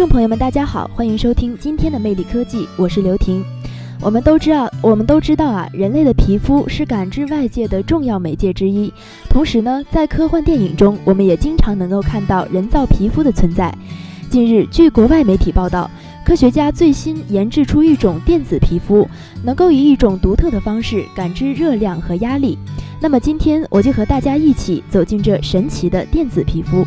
众朋友们，大家好，欢迎收听今天的魅力科技，我是刘婷。我们都知道，我们都知道啊，人类的皮肤是感知外界的重要媒介之一。同时呢，在科幻电影中，我们也经常能够看到人造皮肤的存在。近日，据国外媒体报道，科学家最新研制出一种电子皮肤，能够以一种独特的方式感知热量和压力。那么今天，我就和大家一起走进这神奇的电子皮肤。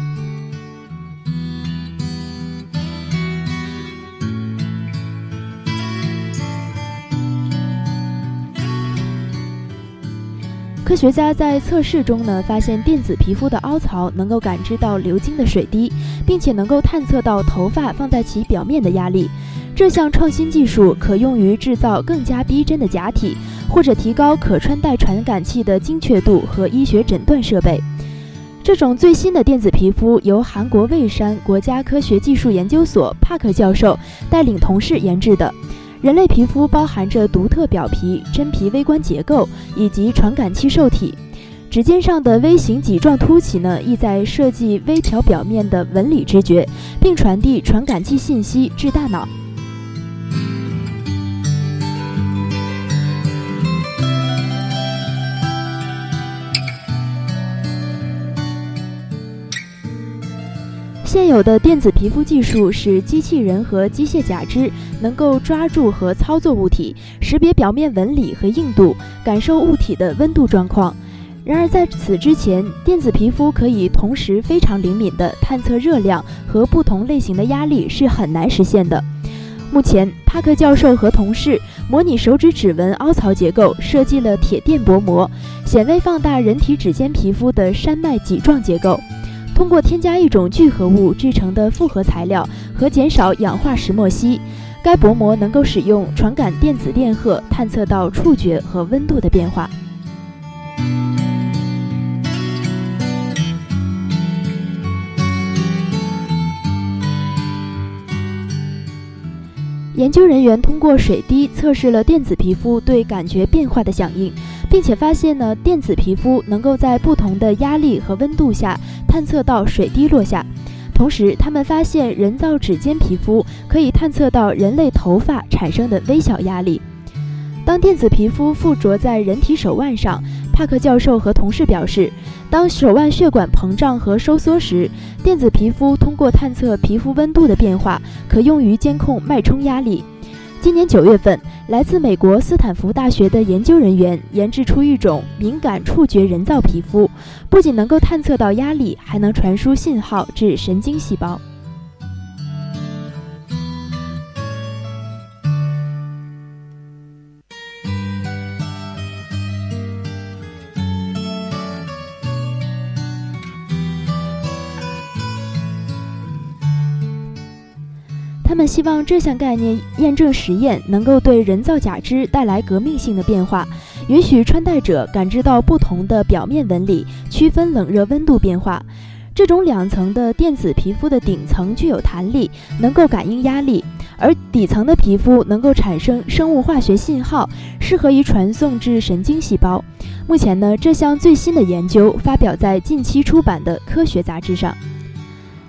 科学家在测试中呢，发现电子皮肤的凹槽能够感知到流经的水滴，并且能够探测到头发放在其表面的压力。这项创新技术可用于制造更加逼真的假体，或者提高可穿戴传感器的精确度和医学诊断设备。这种最新的电子皮肤由韩国蔚山国家科学技术研究所帕克教授带领同事研制的。人类皮肤包含着独特表皮、真皮微观结构以及传感器受体，指尖上的微型脊状突起呢，意在设计微调表面的纹理知觉，并传递传感器信息至大脑。现有的电子皮肤技术使机器人和机械假肢能够抓住和操作物体，识别表面纹理和硬度，感受物体的温度状况。然而，在此之前，电子皮肤可以同时非常灵敏地探测热量和不同类型的压力是很难实现的。目前，帕克教授和同事模拟手指指纹凹槽结构，设计了铁电薄膜，显微放大人体指尖皮肤的山脉脊状结构。通过添加一种聚合物制成的复合材料和减少氧化石墨烯，该薄膜能够使用传感电子电荷探测到触觉和温度的变化。研究人员通过水滴测试了电子皮肤对感觉变化的响应，并且发现呢，电子皮肤能够在不同的压力和温度下探测到水滴落下。同时，他们发现人造指尖皮肤可以探测到人类头发产生的微小压力。当电子皮肤附着在人体手腕上，帕克教授和同事表示，当手腕血管膨胀和收缩时，电子皮肤通过探测皮肤温度的变化，可用于监控脉冲压力。今年九月份，来自美国斯坦福大学的研究人员研制出一种敏感触觉人造皮肤，不仅能够探测到压力，还能传输信号至神经细胞。他们希望这项概念验证实验能够对人造假肢带来革命性的变化，允许穿戴者感知到不同的表面纹理，区分冷热温度变化。这种两层的电子皮肤的顶层具有弹力，能够感应压力，而底层的皮肤能够产生生物化学信号，适合于传送至神经细胞。目前呢，这项最新的研究发表在近期出版的科学杂志上。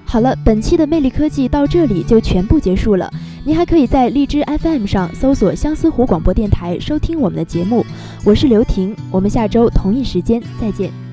好了，本期的魅力科技到这里就全部结束了。您还可以在荔枝 FM 上搜索相思湖广播电台收听我们的节目。我是刘婷，我们下周同一时间再见。